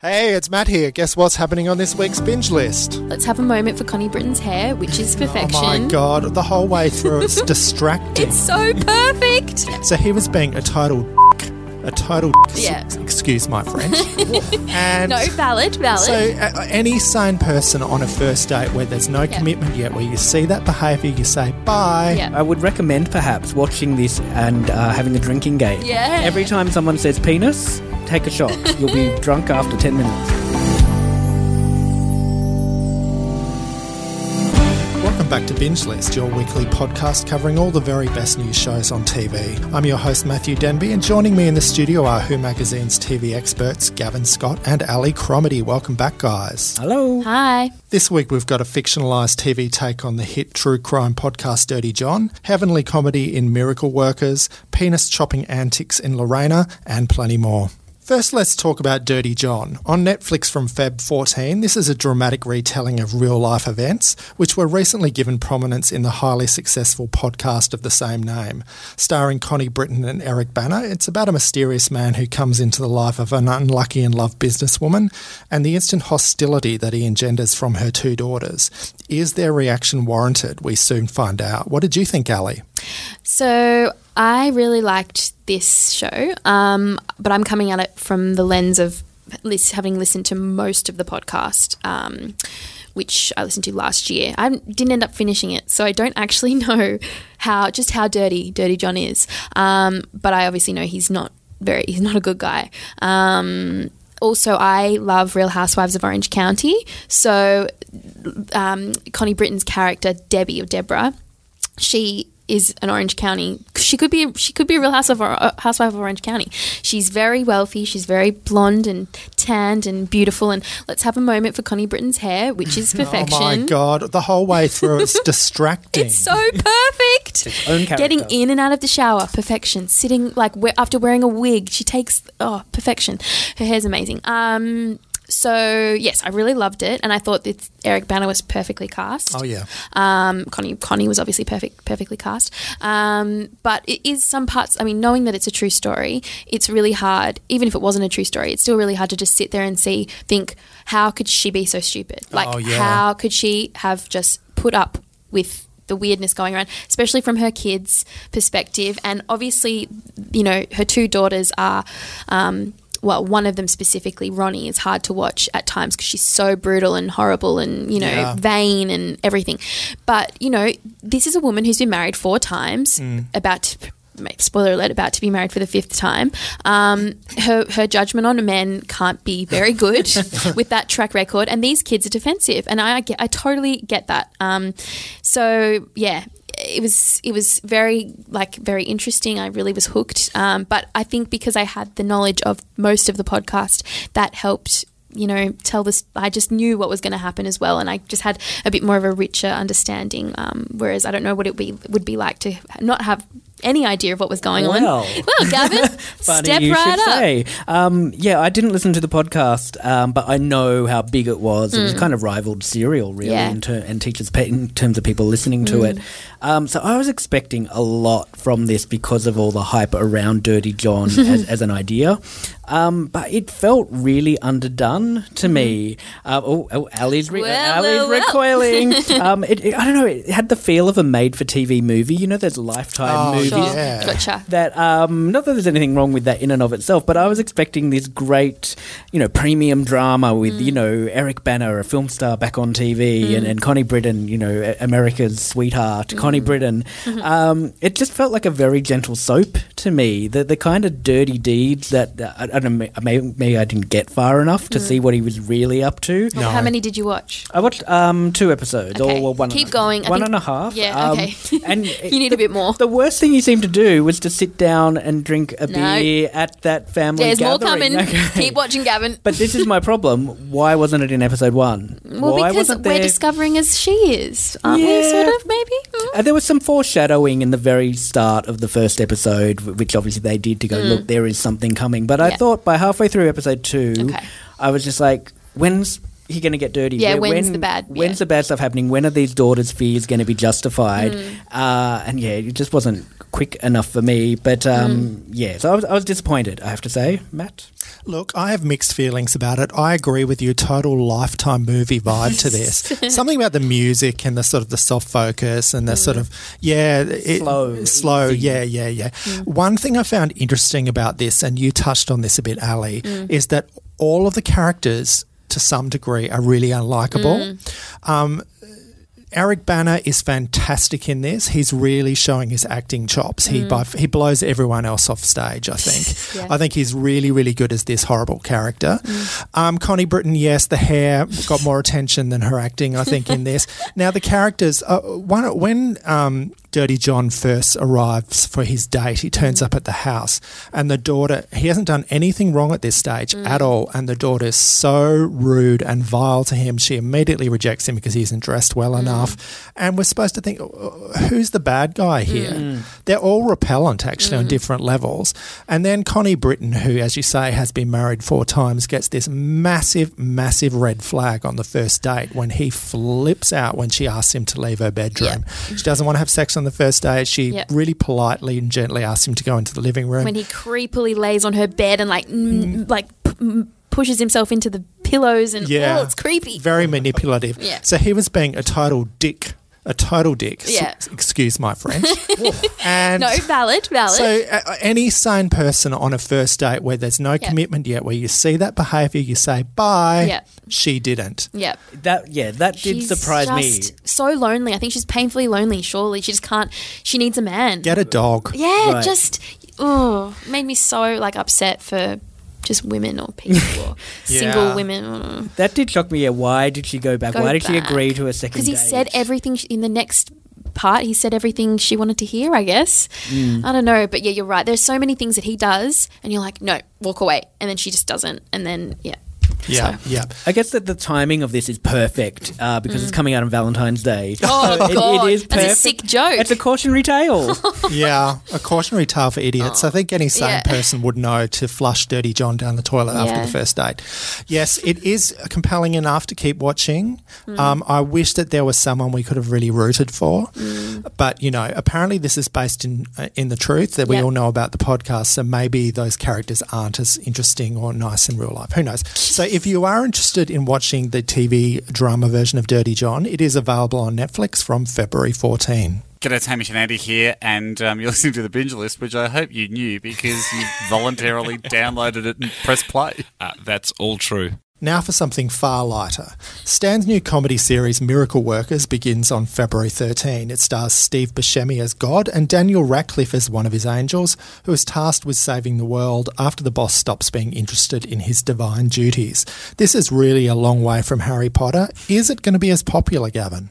Hey, it's Matt here. Guess what's happening on this week's binge list? Let's have a moment for Connie Britton's hair, which is perfection. Oh my god, the whole way through it's distracting. It's so perfect. so he was being a total a total Yeah. excuse my French. and No, valid, valid. so uh, any sane person on a first date where there's no commitment yet, where you see that behaviour, you say bye. yeah. I would recommend perhaps watching this and uh, having a drinking game. Yeah. Every time someone says penis, take a shot. You'll be drunk after 10 minutes. Welcome back to Binge List, your weekly podcast covering all the very best news shows on TV. I'm your host, Matthew Denby, and joining me in the studio are Who Magazine's TV experts, Gavin Scott and Ali Cromedy. Welcome back, guys. Hello. Hi. This week we've got a fictionalised TV take on the hit true crime podcast Dirty John, heavenly comedy in Miracle Workers, penis chopping antics in Lorena, and plenty more. First, let's talk about Dirty John. On Netflix from Feb 14, this is a dramatic retelling of real life events, which were recently given prominence in the highly successful podcast of the same name. Starring Connie Britton and Eric Bana, it's about a mysterious man who comes into the life of an unlucky and loved businesswoman and the instant hostility that he engenders from her two daughters. Is their reaction warranted? We soon find out. What did you think, Ali? So I really liked this show, um, but I'm coming at it from the lens of having listened to most of the podcast. Um, which I listened to last year. I didn't end up finishing it, so I don't actually know how just how dirty Dirty John is. Um, but I obviously know he's not very he's not a good guy. Um, also, I love Real Housewives of Orange County. So, um, Connie Britton's character Debbie or Deborah, she is an Orange County. She could be. She could be a Real House of uh, Housewife of Orange County. She's very wealthy. She's very blonde and tanned and beautiful. And let's have a moment for Connie Britton's hair, which is perfection. Oh my god, the whole way through it's distracting. It's so perfect. own character. Getting in and out of the shower, perfection. Sitting like we- after wearing a wig, she takes oh perfection. Her hair's amazing. Um, so yes, I really loved it, and I thought that Eric Bana was perfectly cast. oh yeah. Um, Connie Connie was obviously perfect, perfectly cast. Um, but it is some parts. I mean, knowing that it's a true story, it's really hard. Even if it wasn't a true story, it's still really hard to just sit there and see, think, how could she be so stupid? Like, Oh, yeah. how could she have just put up with the weirdness going around, especially from her kids' perspective? And obviously, you know, her two daughters are. Um, well, one of them specifically, Ronnie, is hard to watch at times because she's so brutal and horrible and, you know, Yeah. vain and everything. But, you know, this is a woman who's been married four times, Mm. about to, spoiler alert, about to be married for the fifth time. Um, her, her judgment on men can't be very good with that track record. And these kids are defensive. And I, get, I totally get that. Um, so, yeah. It was it was very like very interesting. I really was hooked. Um, but I think because I had the knowledge of most of the podcast, that helped you know, tell this. I just knew what was going to happen as well, and I just had a bit more of a richer understanding. Um, whereas I don't know what it be would be like to not have any idea of what was going on. Well. well, Gavin, step you right up. say. Um, yeah, I didn't listen to the podcast, um, but I know how big it was. It was kind of rivaled Serial, really, Mm. Yeah. in, ter- and teachers in terms of people listening to it. Um, so I was expecting a lot from this because of all the hype around Dirty John as, as an idea. Um, but it felt really underdone to me. Uh, oh, oh, Ali's, re- Well, Ali's well, well. recoiling. um, it, it- I don't know. It had the feel of a made-for-TV movie. You know, there's Lifetime Oh, movies Sure, Yeah. gotcha. that um, not that there's anything wrong with that in and of itself, but I was expecting this great, you know, premium drama with you know Eric Bana, a film star back on TV, and, and Connie Britton, you know, America's sweetheart, Connie Britton. Um, it just felt like a very gentle soap to me. The the kind of dirty deeds that uh, I, I don't know, maybe, maybe I didn't get far enough to see what he was really up to. Well, How many did you watch? I watched um, two episodes, Okay. or well, one. Keep going. I One think- and a half. Yeah, Um, okay. and You need a bit more. the worst thing you seemed to do was to sit down and drink a No. beer at that family There's more coming. Okay. Keep watching, Gavin. But this is my problem. Why wasn't it in episode one? Well, Why because wasn't we're there? discovering as she is, aren't we? Sort of, maybe. Mm. Uh, there was some foreshadowing in the very start of the first episode, which obviously they did to go, look, there is something coming. But I Mm. Thought by halfway through episode two, Okay. I was just like, when's he going to get dirty? Yeah, When- when's when- the bad- When's yeah. the bad stuff happening? When are these daughters' fears going to be justified? Mm. Uh, and yeah, it just wasn't quick enough for me. But um, Mm. yeah, so I was, I was disappointed. I have to say, Matt. Look, I have mixed feelings about it. I agree with you. Total lifetime movie vibe to this. Something about the music and the sort of the soft focus and the sort of yeah, it, Slow, slow. easy. Yeah, yeah, yeah. One thing I found interesting about this, and you touched on this a bit, Ali, is that all of the characters, to some degree, are really unlikable. Um, Eric Bana is fantastic in this. He's really showing his acting chops. He by, he blows everyone else off stage. I think. Yeah. I think he's really really good as this horrible character. Um, Connie Britton, yes, the hair got more attention than her acting. I think in this. Now the characters. Uh, one when um, Dirty John first arrives for his date, he turns mm. up at the house, and the daughter. He hasn't done anything wrong at this stage mm. at all, and the daughter is so rude and vile to him. She immediately rejects him because he isn't dressed well mm. enough, and we're supposed to think, "Oh, who's the bad guy here? They're all repellent actually on different levels, and then Connie Britton, who, as you say, has been married four times, gets this massive, massive red flag on the first date when he flips out when she asks him to leave her bedroom. She doesn't want to have sex on the first day. She Yep. really politely and gently asks him to go into the living room. when he creepily lays on her bed and like mm, like p- mm, pushes himself into the pillows and Yeah. oh, it's creepy. Very manipulative. Yeah. So he was being a total dick. A total dick. S- Yeah. excuse my French. and No, valid, valid. So, uh, any sane person on a first date where there's no commitment yet, where you see that behaviour, you say bye. Yeah. She didn't. yeah. That yeah, that did She's surprise me. just so lonely. I think she's painfully lonely. Surely she just can't. She needs a man. Get a dog. yeah, Right. just oh, made me so like upset for just women or people or Yeah. single women. That did shock me. Yeah, why did she go back? Go why did she agree to a second? Because he date? said everything sh- in the next part. He said everything she wanted to hear. I guess. Mm. I don't know, but yeah, you're right. There's so many things that he does, and you're like, no, walk away, and then she just doesn't, and then yeah. Yeah, So- yeah. I guess that the timing of this is perfect uh, because it's coming out on Valentine's Day. Mm. Oh, So it- God. it is That's a sick joke. It's a cautionary tale. yeah, a cautionary tale for idiots. I think any sane Yeah. person would know to flush Dirty John down the toilet after the first date. Yes, it is compelling enough to keep watching. Mm. Um, I wish that there was someone we could have really rooted for, Mm. but you know, apparently this is based in uh, in the truth that we Yep. all know about the podcast. So maybe those characters aren't as interesting or nice in real life. Who knows? So if you are interested in watching the TV drama version of Dirty John, it is available on Netflix from February 14. G'day, it's Hamish and Andy here, and um, you're listening to the binge list, which I hope you knew because you voluntarily downloaded it and pressed play. Uh, that's all true. Now for something far lighter. Stan's new comedy series Miracle Workers begins on February 13. It stars Steve Buscemi as God and Daniel Radcliffe as one of his angels, who is tasked with saving the world after the boss stops being interested in his divine duties. This is really a long way from Harry Potter. Is it going to be as popular, Gavin?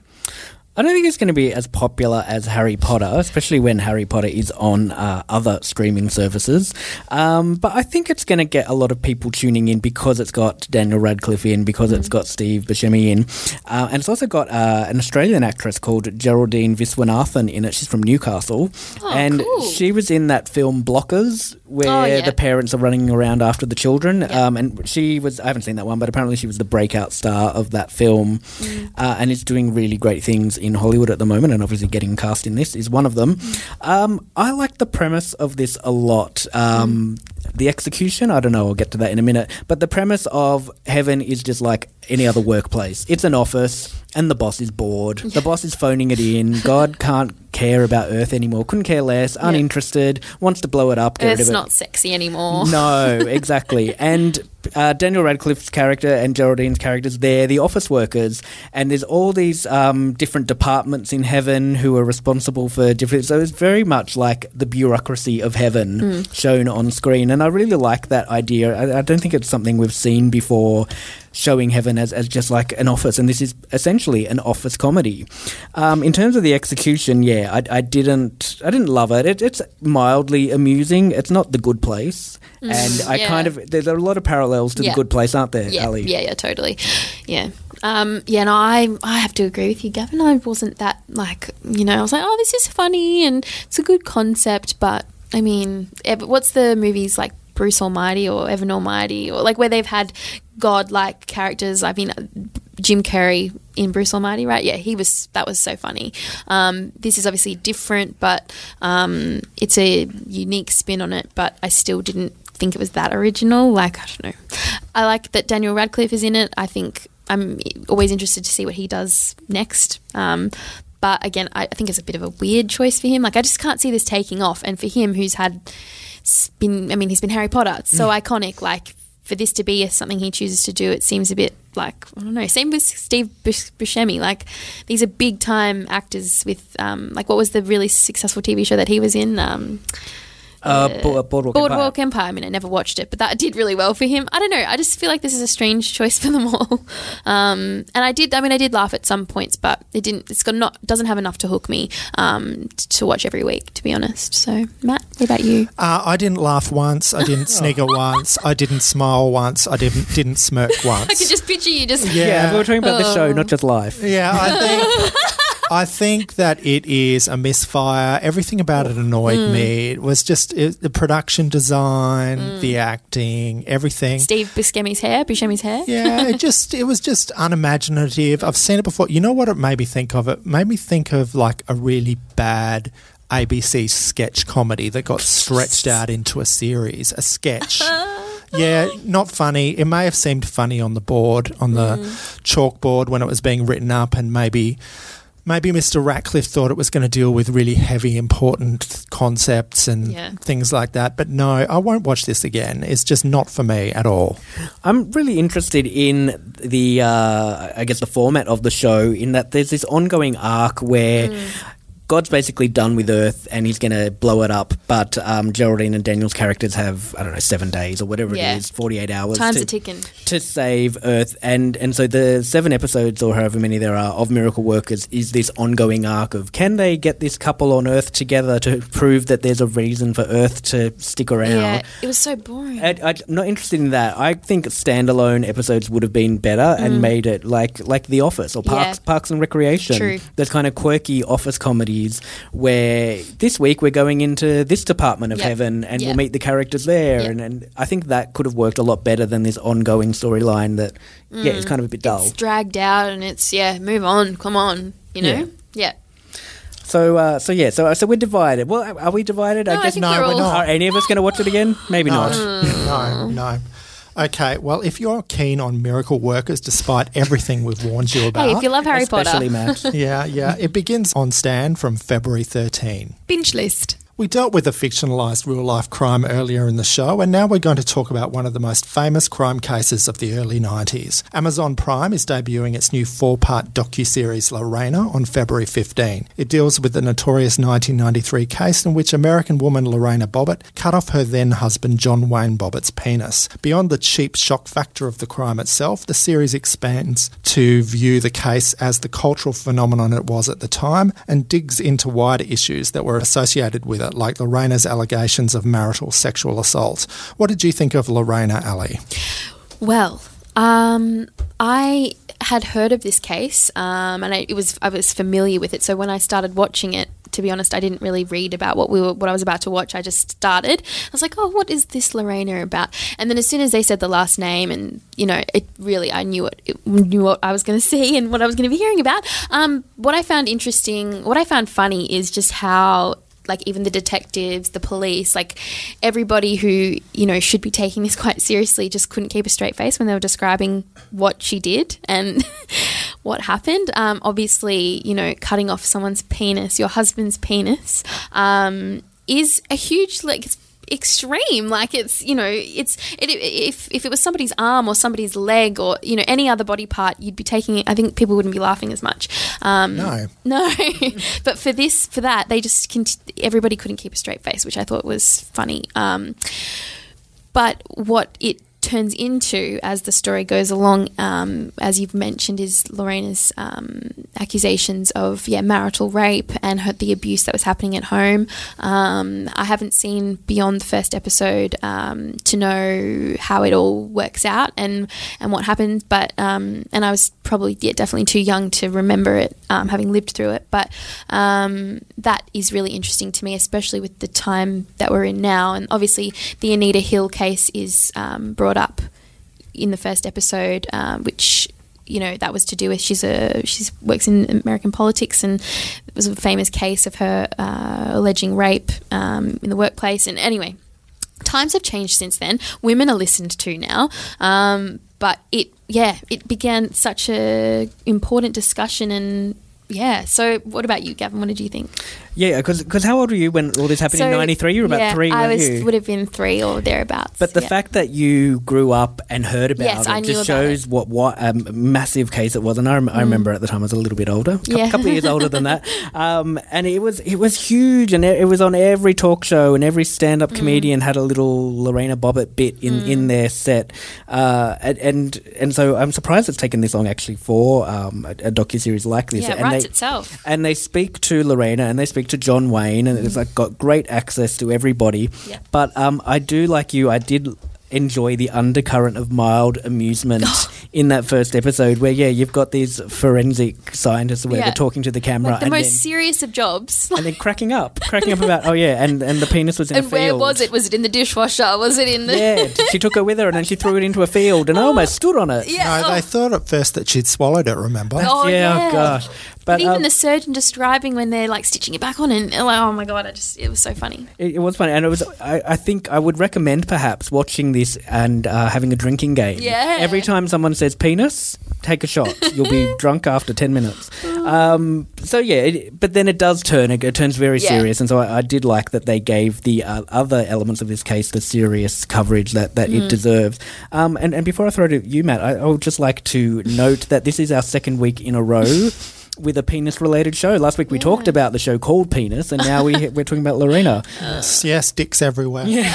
I don't think it's going to be as popular as Harry Potter, especially when Harry Potter is on uh, other streaming services. Um, but I think it's going to get a lot of people tuning in because it's got Daniel Radcliffe in, because it's got Steve Buscemi in, uh, and it's also got uh, an Australian actress called Geraldine Viswanathan in it. She's from Newcastle, and cool. she was in that film Blockers, where Oh, yeah. the parents are running around after the children. Um, and she was, I haven't seen that one, but apparently she was the breakout star of that film Mm. uh, and is doing really great things in Hollywood at the moment. And obviously, getting cast in this is one of them. Mm. Um, I like the premise of this a lot. Um, The execution, I don't know, I'll get to that in a minute. But the premise of heaven is just like any other workplace it's an office, and the boss is bored. The boss is phoning it in. God can't care about Earth anymore, couldn't care less, uninterested, wants to blow it up, get rid It's of it. not sexy anymore. No, exactly. and uh, Daniel Radcliffe's character and Geraldine's characters, they're the office workers, and there's all these um, different departments in heaven who are responsible for different. So it's very much like the bureaucracy of heaven shown on screen, and I really like that idea. I, I don't think it's something we've seen before. Showing heaven as, as just like an office, and this is essentially an office comedy. Um, in terms of the execution, yeah, I, I didn't, I didn't love it. it. It's mildly amusing. It's not the Good Place, and I yeah. kind of there's a lot of parallels to Yeah. the Good Place, aren't there, Yeah, Ali? yeah, yeah, totally. Yeah. Um, yeah, no, I I have to agree with you, Gavin. I wasn't that like you know, I was like, oh, this is funny and it's a good concept, but I mean, what's the movies like Bruce Almighty or Evan Almighty or like where they've had god-like characters? I mean, Jim Carrey in Bruce Almighty, right? Yeah, he was. That was so funny. Um, this is obviously different, but um, it's a unique spin on it. But I still didn't think it was that original. Like I don't know. I like that Daniel Radcliffe is in it. I think I'm always interested to see what he does next. Um, but again, I, think it's a bit of a weird choice for him. Like I just can't see this taking off. And for him, who's had been, I mean, he's been Harry Potter, so iconic. Like for this to be something he chooses to do, it seems a bit like I don't know. Same with Steve Bus- Buscemi. Like these are big time actors with um, like what was the really successful TV show that he was in? Um, Uh, Bo- Boardwalk, Boardwalk Empire. Empire. I mean, I never watched it, but that did really well for him. I don't know. I just feel like this is a strange choice for them all. Um, and I did. I mean, I did laugh at some points, but it didn't. It's got not doesn't have enough to hook me um, to watch every week, to be honest. So, Matt, what about you? Uh, I didn't laugh once. I didn't snigger once. I didn't smile once. I didn't didn't smirk once. I could just picture you just. Yeah. Yeah, we're talking about the Oh. show, not just life. Yeah, I think I think that it is a misfire. Everything about it annoyed Mm. me. It was just it, the production design, Mm. the acting, everything. Steve Buscemi's hair, Buscemi's hair. Yeah, it just it was just unimaginative. I've seen it before. You know what it made me think of? It made me think of like a really bad ABC sketch comedy that got stretched out into a series, a sketch. yeah, not funny. It may have seemed funny on the board, on the chalkboard when it was being written up, and maybe maybe Mr. Radcliffe thought it was going to deal with really heavy, important concepts and Yeah. things like that. But no, I won't watch this again. It's just not for me at all. I'm really interested in the, uh, I guess, the format of the show. In that there's this ongoing arc where God's basically done with Earth and he's going to blow it up. But um, Geraldine and Daniel's characters have I don't know seven days or whatever Yeah. it is, forty eight hours. Time's to, ticking. to save Earth, and and so the seven episodes or however many there are of Miracle Workers is this ongoing arc of can they get this couple on Earth together to prove that there's a reason for Earth to stick around? Yeah, it was so boring. I, I'm not interested in that. I think standalone episodes would have been better and made it like like The Office or Parks Mm. Yeah. Parks and Recreation. True. Kind of quirky office comedies where this week we're going into this department of Yep. heaven and Yeah. we'll meet the characters there, Yeah. and, and I think that could have worked a lot better than this ongoing storyline that yeah is kind of a bit dull. Mm. It's dragged out, and it's yeah. Move on, come on. You know. Yeah. So uh, so yeah so so we're divided. Well, are we divided? No, I guess think we're all- Are any of us going to watch it again? Maybe not. No, no. Okay, well, if you're keen on miracle workers, despite everything we've warned you about, Hey, if you love Harry Especially Potter, Matt. yeah, yeah, it begins on Stan from February 13. binge list. We dealt with a fictionalised real life crime earlier in the show, and now we're going to talk about one of the most famous crime cases of the early 90s. Amazon Prime is debuting its new four part docuseries Lorena on February 15. It deals with the notorious 1993 case in which American woman Lorena Bobbitt cut off her then husband John Wayne Bobbitt's penis. Beyond the cheap shock factor of the crime itself, the series expands to view the case as the cultural phenomenon it was at the time and digs into wider issues that were associated with it, like Lorena's allegations of marital sexual assault. What did you think of Lorena, Ali? Well, um, I had heard of this case, um, and I, it was I was familiar with it. So when I started watching it, to be honest, I didn't really read about what we were what I was about to watch. I just started. I was like, oh, what is this Lorena about? And then as soon as they said the last name, and you know, it really I knew it, it knew what I was going to see and what I was going to be hearing about. Um, what I found interesting, what I found funny, is just how like even the detectives, the police, like everybody who you know should be taking this quite seriously, just couldn't keep a straight face when they were describing what she did and what happened. Um, obviously, you know, cutting off someone's penis, your husband's penis, um, is a huge like. Extreme like it's you know it's it, if if it was somebody's arm or somebody's leg or you know any other body part you'd be taking it i think people wouldn't be laughing as much um No. no, but for this, for that, they just cont- everybody couldn't keep a straight face, which I thought was funny. Um, but what it turns into as the story goes along, um, as you've mentioned, is Lorena's um, accusations of yeah marital rape and her, the abuse that was happening at home. Um, I haven't seen beyond the first episode um, to know how it all works out and and what happens, but um, and I was probably yeah definitely too young to remember it, um, having lived through it. But that is really interesting to me, especially with the time that we're in now, and obviously the Anita Hill case is um, brought up in the first episode, um, which you know that was to do with she's a she's works in American politics and it was a famous case of her uh, alleging rape um, in the workplace. And anyway, times have changed since then. Women are listened to now, um, but it yeah it began such a important discussion and. Yeah. So, what about you, Gavin? What did you think? Yeah, because how old were you when all this happened in '93? You were about yeah, three. I was you? would have been three or thereabouts. But the yeah. fact that you grew up and heard about Yes, it I just shows what what a massive case it was. And I, rem- I remember at the time I was a little bit older, a Mm. Yeah. couple of years older than that. Um, and it was it was huge, and it, it was on every talk show, and every stand Mm. up comedian had a little Lorena Bobbitt bit in, in their set. Uh, and, and and so I'm surprised it's taken this long actually for um, a, a docu series like this. yeah, it and writes they, itself. and they speak to Lorena and they speak to John Wayne, and it's like got great access to everybody. Yeah. But um, I do like you. I did enjoy the undercurrent of mild amusement in that first episode, where yeah, you've got these forensic scientists or whatever Yeah. talking to the camera Like the and most then. serious of jobs. and then cracking up, cracking up about oh yeah, and, and the penis was in a and where field. was it? Was it in the dishwasher? Was it in the? Yeah, she took it with her and then she threw it into a field and I almost stood on it. Yeah. No, oh. they thought at first that she'd swallowed it, remember? Oh, yeah, yeah. oh gosh. But, But, even um, the surgeon describing when they're like stitching it back on, and like, oh my god, I just it was so funny. It, it was funny, and it was. I, I think I would recommend perhaps watching this and uh, having a drinking game. Yeah. Every time someone says penis, take a shot. You'll be drunk after ten minutes. Um, so yeah, it, but then it does turn. It, it turns very Yeah. serious, and so I, I did like that they gave the uh, other elements of this case the serious coverage that, that Mm. it deserves. Um, and, and before I throw it to you, Matt, I, I would just like to note that this is our second week in a row. With a penis-related show. Last week we talked about the show called Penis, and now we we're talking about Lorena. Yes, yes, dicks everywhere. Yeah,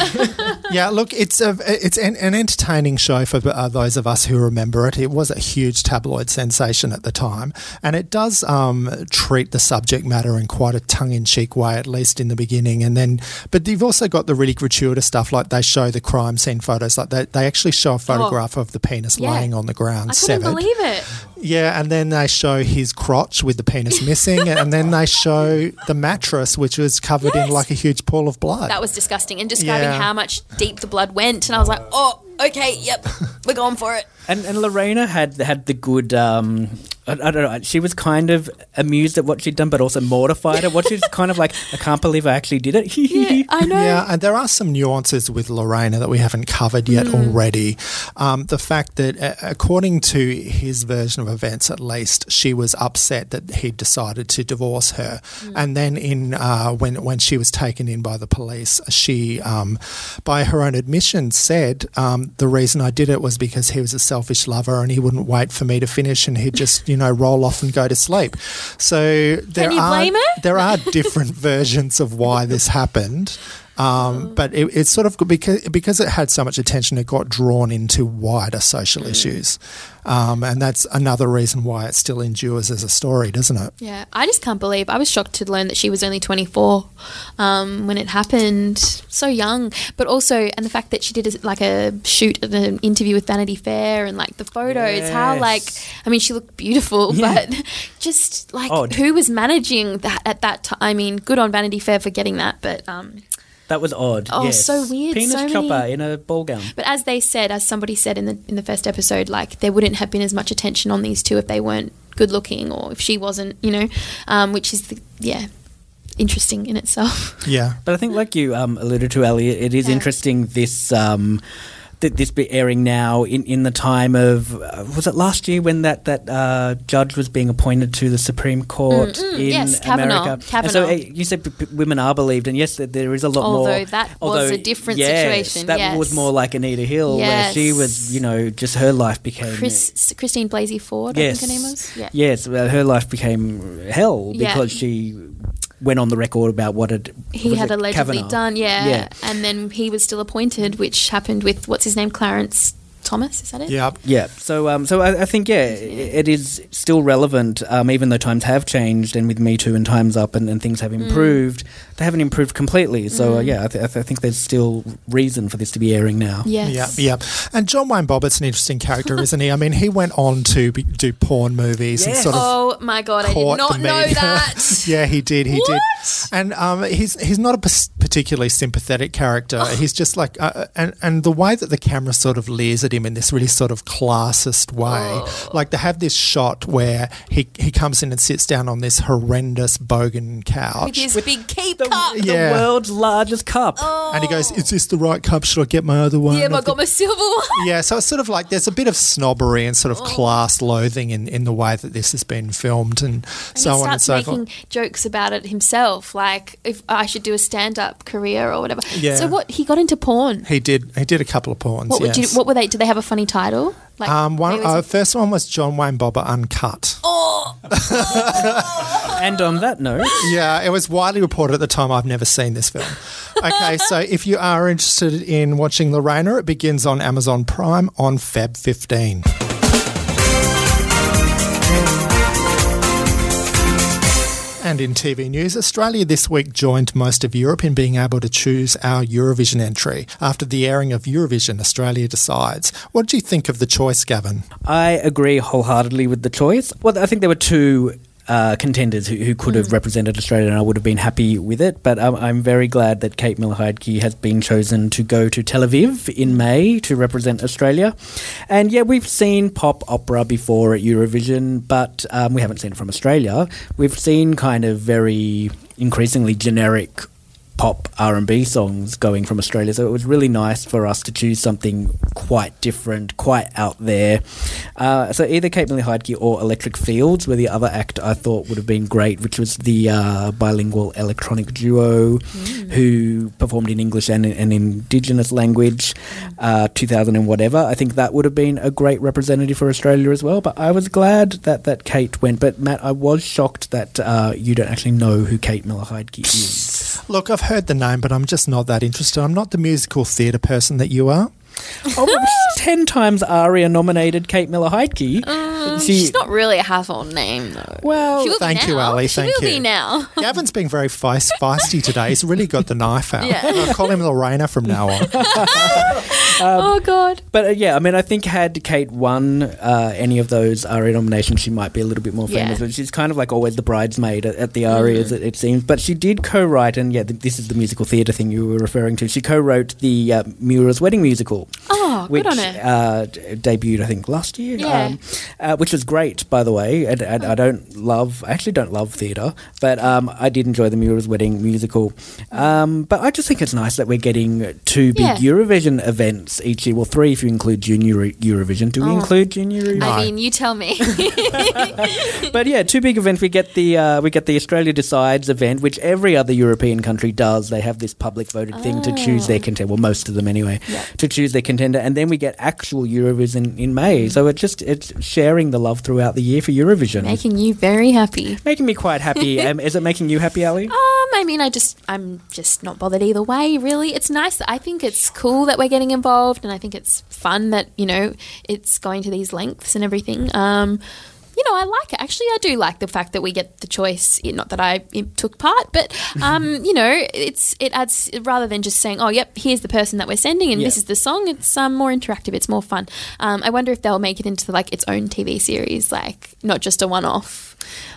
look, it's a it's an, an entertaining show for uh, those of us who remember it. It was a huge tabloid sensation at the time, and it does um, treat the subject matter in quite a tongue-in-cheek way, at least in the beginning. And then, but you've also got the really gratuitous stuff, like they show the crime scene photos, like they, they actually show a photograph of the penis Yeah. laying on the ground, I couldn't severed. believe it. Yeah, and then they show his crotch with the penis missing, and then they show the mattress, which was covered Yes. in like a huge pool of blood. That was disgusting, and describing Yeah. how much deep the blood went, and I was like, oh, okay, yep, we're going for it. And, and Lorena had had the good. Um, I, I don't know. She was kind of amused at what she'd done, but also mortified at what she's kind of like. I can't believe I actually did it. Yeah, I know. Yeah, and there are some nuances with Lorena that we haven't covered yet Mm. already. Um, the fact that, uh, according to his version of events, at least, she was upset that he'd decided to divorce her, Mm. and then in uh, when when she was taken in by the police, she, um, by her own admission, said um, the reason I did it was because he was a selfish lover and he wouldn't wait for me to finish, and he'd just you know roll off and go to sleep. So there you are there are different versions of why this happened. Oh. Um, but it, it's sort of because because it had so much attention, it got drawn into wider social Mm. issues, um, and that's another reason why it still endures as a story, doesn't it? Yeah, I just can't believe. I was shocked to learn that she was only 24 um, when it happened. So young, but also, and the fact that she did a, like a shoot at an interview with Vanity Fair and like the photos. How like, I mean, she looked beautiful, but just like Odd. who was managing that at that time? I mean, good on Vanity Fair for getting that, but um, That was odd. Oh, yes. so weird, Penis so chopper many- in a ball gown. But as they said, as somebody said in the in the first episode, like there wouldn't have been as much attention on these two if they weren't good looking or if she wasn't, you know, um, which is the, yeah, interesting in itself. Yeah. But I think, like you um, alluded to, Elliot, it is Yeah. interesting this. Um, th- this be airing now in, in the time of uh, was it last year when that that uh, judge was being appointed to the Supreme Court Mm, mm, in yes, Kavanaugh, America? And so uh, you said p- p- women are believed, and yes, there is a lot more. Although that was a different yes, situation, That yes. was more like Anita Hill, where she was, you know, just her life became. Chris, Christine Blasey Ford, yes, I think her name was. Yeah. Yes, her life became hell Yeah. because she went on the record about what had He had allegedly Kavanaugh? done, yeah. Yeah. And then he was still appointed, which happened with what's his name, Clarence Thomas. Is that it? Yeah. Yeah, so um, so I, I think yeah, i it is still relevant, um, even though times have changed, and with Me Too and Times Up and, and things have Mm. improved, they haven't improved completely. So uh, yeah, I, th- I, th- I think there's still reason for this to be airing now. Yes. Yeah, yeah. And John Wayne Bobbitt's an interesting character, isn't he? I mean, he went on to be, do porn movies and sort of Oh my god, I did not know that. yeah, he did. He What? did. And um, he's he's not a pers- particularly sympathetic character. He's just like, uh, and and the way that the camera sort of leers at him in this really sort of classist way, like they have this shot where he he comes in and sits down on this horrendous bogan With couch, his big keep The, cup. the world's largest cup. and he goes, "Is this the right cup? Should I get my other one?" Yeah, I I've got my silver one. Yeah, so it's sort of like there's a bit of snobbery and Oh. sort of class loathing in, in the way that this has been filmed and, And so he on and starts so making forth. jokes about it himself, like if I should do a stand-up career or whatever. Yeah. So what? He got into porn. He did he did a couple of porns, What, would you, what were they? Did they have a funny title? Like um, one, there uh, a- first one was John Wayne Bobbitt Uncut. oh, And on that note, Yeah, it was widely reported at the time. I've never seen this film. Okay, so if you are interested in watching Lorena, it begins on Amazon Prime on Feb 15. And in TV news, Australia this week joined most of Europe in being able to choose our Eurovision entry after the airing of Eurovision Australia Decides. What do you think of the choice, Gavin? I agree wholeheartedly with the choice. Well, I think there were two uh, contenders who, who could have represented Australia, and I would have been happy with it. But um, I'm very glad that Kate Miller Heidke has been chosen to go to Tel Aviv in May to represent Australia. And yeah, we've seen pop opera before at Eurovision, but um, we haven't seen it from Australia. We've seen kind of very increasingly generic pop R&B songs going from Australia. So it was really nice for us to choose something quite different, quite out there. Uh, so either Kate Miller Heidke or Electric Fields were the other act I thought would have been great, which was the uh, bilingual electronic duo who performed in English and an Indigenous language, uh, 2000 and whatever. I think that would have been a great representative for Australia as well. But I was glad that, that Kate went. But Matt, I was shocked that uh, you don't actually know who Kate Miller Heidke is. Look, I've heard the name, but I'm just not that interested. I'm not the musical theatre person that you are. Oh, ten times ARIA nominated Kate Miller Heidke. Oh. She, she's not really a household name though. well, She will thank be you, now. Ali, She thank will you. be now. Gavin's being very feist, feisty today. He's really got the knife out. Yeah. I'll call him Lorena from now on. oh God. but uh, yeah, I mean, I think had Kate won uh, any of those ARIA nominations, she might be a little bit more famous. Yeah. But she's kind of like always the bridesmaid at, at the ARIAs, it, it seems. But she did co-write, and yeah, th- this is the musical theatre thing you were referring to. She co-wrote the uh, Muriel's Wedding musical. Oh, which good on her. Uh, debuted, I think, last year. Yeah. Uh, which was great, by the way. And, and I don't love, I actually don't love theatre, but um, I did enjoy the Muriel's Wedding musical. Um, but I just think it's nice that we're getting two big Yeah. Eurovision events each year. Well, three if you include Junior Eurovision. Do we Oh. include Junior Eurovision? I mean, you tell me. but yeah, two big events. We get the uh, we get the Australia Decides event, which every other European country does. They have this public voted thing to choose their contender. Well, most of them anyway, Yeah. to choose their contender, and then we get actual Eurovision in May. So it just it's sharing the love throughout the year for Eurovision. Making you very happy. Making me quite happy. um, is it making you happy, Ali? Um, I mean, I just, I'm just not bothered either way. Really, it's nice. I think it's cool that we're getting involved, and I think it's fun that you know it's going to these lengths and everything. Um, you know, I like it. Actually, I do like the fact that we get the choice. Not that I took part, but um, you know, it's it adds rather than just saying, "Oh, yep, here's the person that we're sending, and Yeah. this is the song." It's um, more interactive. It's more fun. Um, I wonder if they'll make it into like its own TV series, like not just a one-off.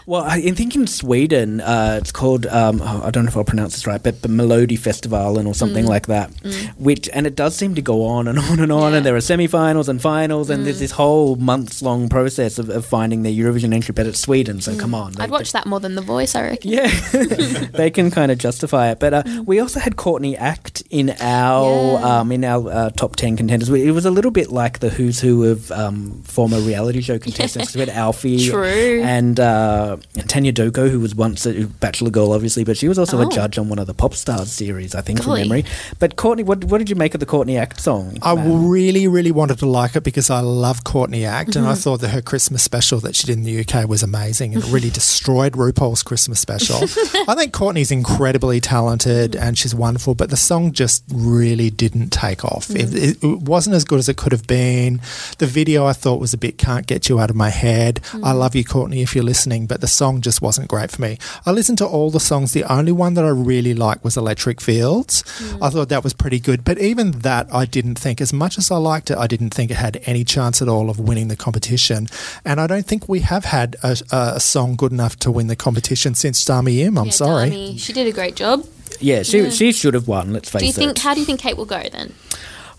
Well, I I think in Sweden, uh, it's called um, oh, I don't know if I'll pronounce this right, but the Melodifestivalen or Mm. something like that. Which and it does seem to go on and on and on, Yeah. and there are semi-finals and finals, and Mm. there's this whole months-long process of, of finding their Eurovision entry. But it's Sweden, so come on, Mm. I'd they- watch that more than The Voice. I reckon. Yeah, they can kind of justify it. But uh, Mm. we also had Courtney Act in our Yeah. um, in our uh, top ten contenders. It was a little bit like the who's who of um, former reality show contestants. 'cause we had Alfie, True. and uh, Tania Doko, who was once a Bachelor girl, obviously, but she was also a Oh. judge on one of the Pop Stars series, I think, Golly. from memory. But Courtney, what, what did you make of the Courtney Act song? I Matt? really, really wanted to like it because I love Courtney Act, and I Mm-hmm. thought that her Christmas special that she did in the UK was amazing, and it really destroyed RuPaul's Christmas special. I think Courtney's incredibly talented and she's wonderful, but the song just really didn't take off. It, Mm-hmm. it, it wasn't as good as it could have been. The video I thought was a bit "Can't Get You Out of My Head." I Mm-hmm. love you, Courtney, if you're listening, but the song just wasn't great for me. I listened to all the songs. The only one that I really liked was "Electric Fields." Mm. I thought that was pretty good, but even that I didn't think, as much as I liked it, I didn't think it had any chance at all of winning the competition. And I don't think we have had a, a song good enough to win the competition since Dami Im. I'm Yeah, sorry. Dami, she did a great job. yeah, she she should have won. Let's face Do you it. How do you think Kate will go then?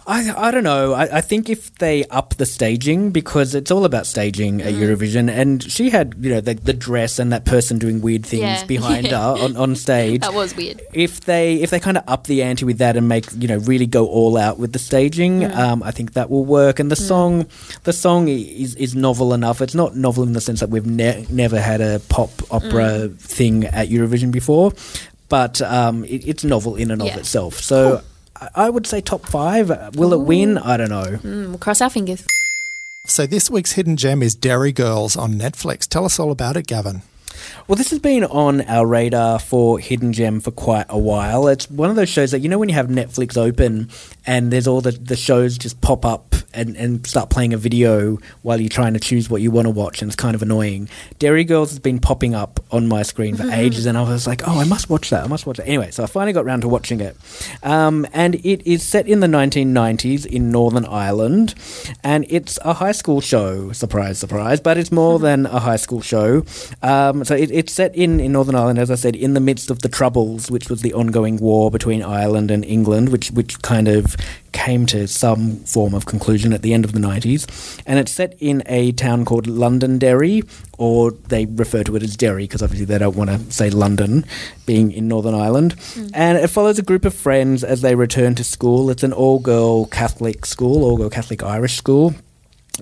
I, I don't know. I, I think if they up the staging, because it's all about staging Mm. at Eurovision, and she had, you know, the, the dress and that person doing weird things Yeah. behind Yeah. her on, on stage. That was weird. if they if they kind of up the ante with that and make you know really go all out with the staging, Mm. um, I think that will work. And the song, the song is is novel enough. It's not novel in the sense that we've ne- never had a pop opera Mm. thing at Eurovision before, but um, it, it's novel in and Yeah. of itself. So. I I would say top five. Will it win? I don't know. Mm, we'll cross our fingers. So this week's hidden gem is Derry Girls on Netflix. Tell us all about it, Gavin. Well, this has been on our radar for Hidden Gem for quite a while. It's one of those shows that, you know, when you have Netflix open and there's all the, the shows just pop up and, and start playing a video while you're trying to choose what you want to watch, and it's kind of annoying. Derry Girls has been popping up on my screen for ages, and I was like, oh, I must watch that. I must watch it. Anyway, so I finally got round to watching it. Um, and it is set in the 1990s in Northern Ireland, and it's a high school show. Surprise, surprise. But it's more than a high school show. Um, so it, it's set in, in Northern Ireland, as I said, in the midst of the Troubles, which was the ongoing war between Ireland and England, which, which kind of came to some form of conclusion at the end of the 90s. And it's set in a town called Londonderry, or they refer to it as Derry because obviously they don't want to say London, being in Northern Ireland. Mm. And it follows a group of friends as they return to school. It's an all girl Catholic school, all girl Catholic Irish school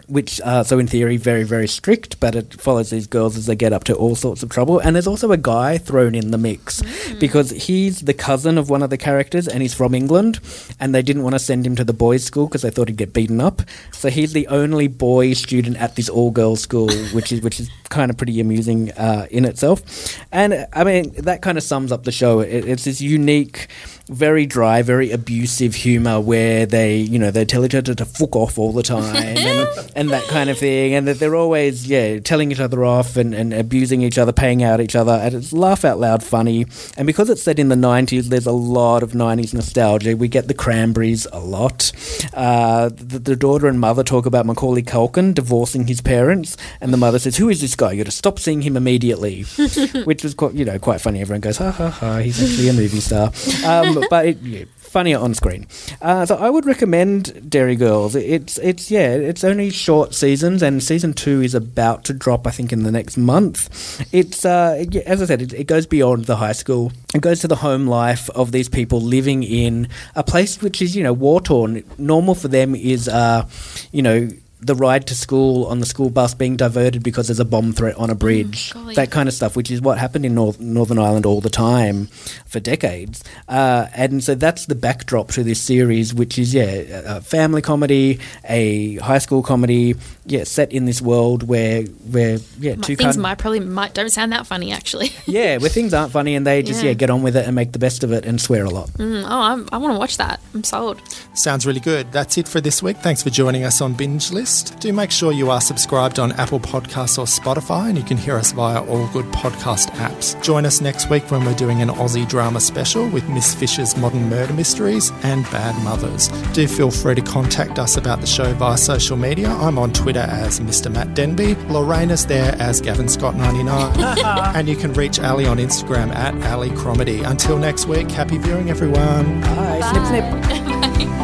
which uh, so in theory very very strict but it follows these girls as they get up to all sorts of trouble. And there's also a guy thrown in the mix because he's the cousin of one of the characters and he's from england and they didn't want to send him to the boys school because they thought he'd get beaten up. So he's the only boy student at this all girls school which is which is kind of pretty amusing uh, in itself and i mean that kind of sums up the show it, it's this unique very dry, very abusive humor where they, you know, they tell each other to fuck off all the time and, and that kind of thing. And that they're always, yeah, telling each other off and, and abusing each other, paying out each other. And it's laugh out loud funny. And because it's set in the 90s, there's a lot of 90s nostalgia. We get the Cranberries a lot. Uh, the, the daughter and mother talk about Macaulay Culkin divorcing his parents. And the mother says, Who is this guy? You got to stop seeing him immediately. Which was, quite, you know, quite funny. Everyone goes, Ha ha ha, he's actually a movie star. Um, but it, yeah, funnier on screen. Uh, so I would recommend Derry Girls. It's it's yeah, it's only short seasons, and season two is about to drop. I think in the next month. It's uh, as I said, it, it goes beyond the high school. It goes to the home life of these people living in a place which is you know war torn. Normal for them is uh, you know. The ride to school on the school bus being diverted because there's a bomb threat on a bridge, golly. that kind of stuff, which is what happened in North, Northern Ireland all the time for decades. Uh, and so that's the backdrop to this series, which is, yeah, a a family comedy, a high school comedy, yeah, set in this world where, where yeah, two Things kind- might probably might don't sound that funny actually. yeah, where things aren't funny and they just, yeah. Yeah. get on with it and make the best of it and swear a lot. Mm, oh, I'm, I want to watch that. I'm sold. Sounds really good. That's it for this week. Thanks for joining us on Binge List. Do make sure you are subscribed on Apple Podcasts or Spotify, and you can hear us via all good podcast apps. Join us next week when we're doing an Aussie drama special with Miss Fisher's Modern Murder Mysteries and Bad Mothers. Do feel free to contact us about the show via social media. I'm on Twitter as Mr. Matt Denby. Lorraine's there as Gavin Scott 99. and you can reach Ali on Instagram at Ali Cromedy. Until next week, happy viewing, everyone. Bye. Snip, snip. Bye.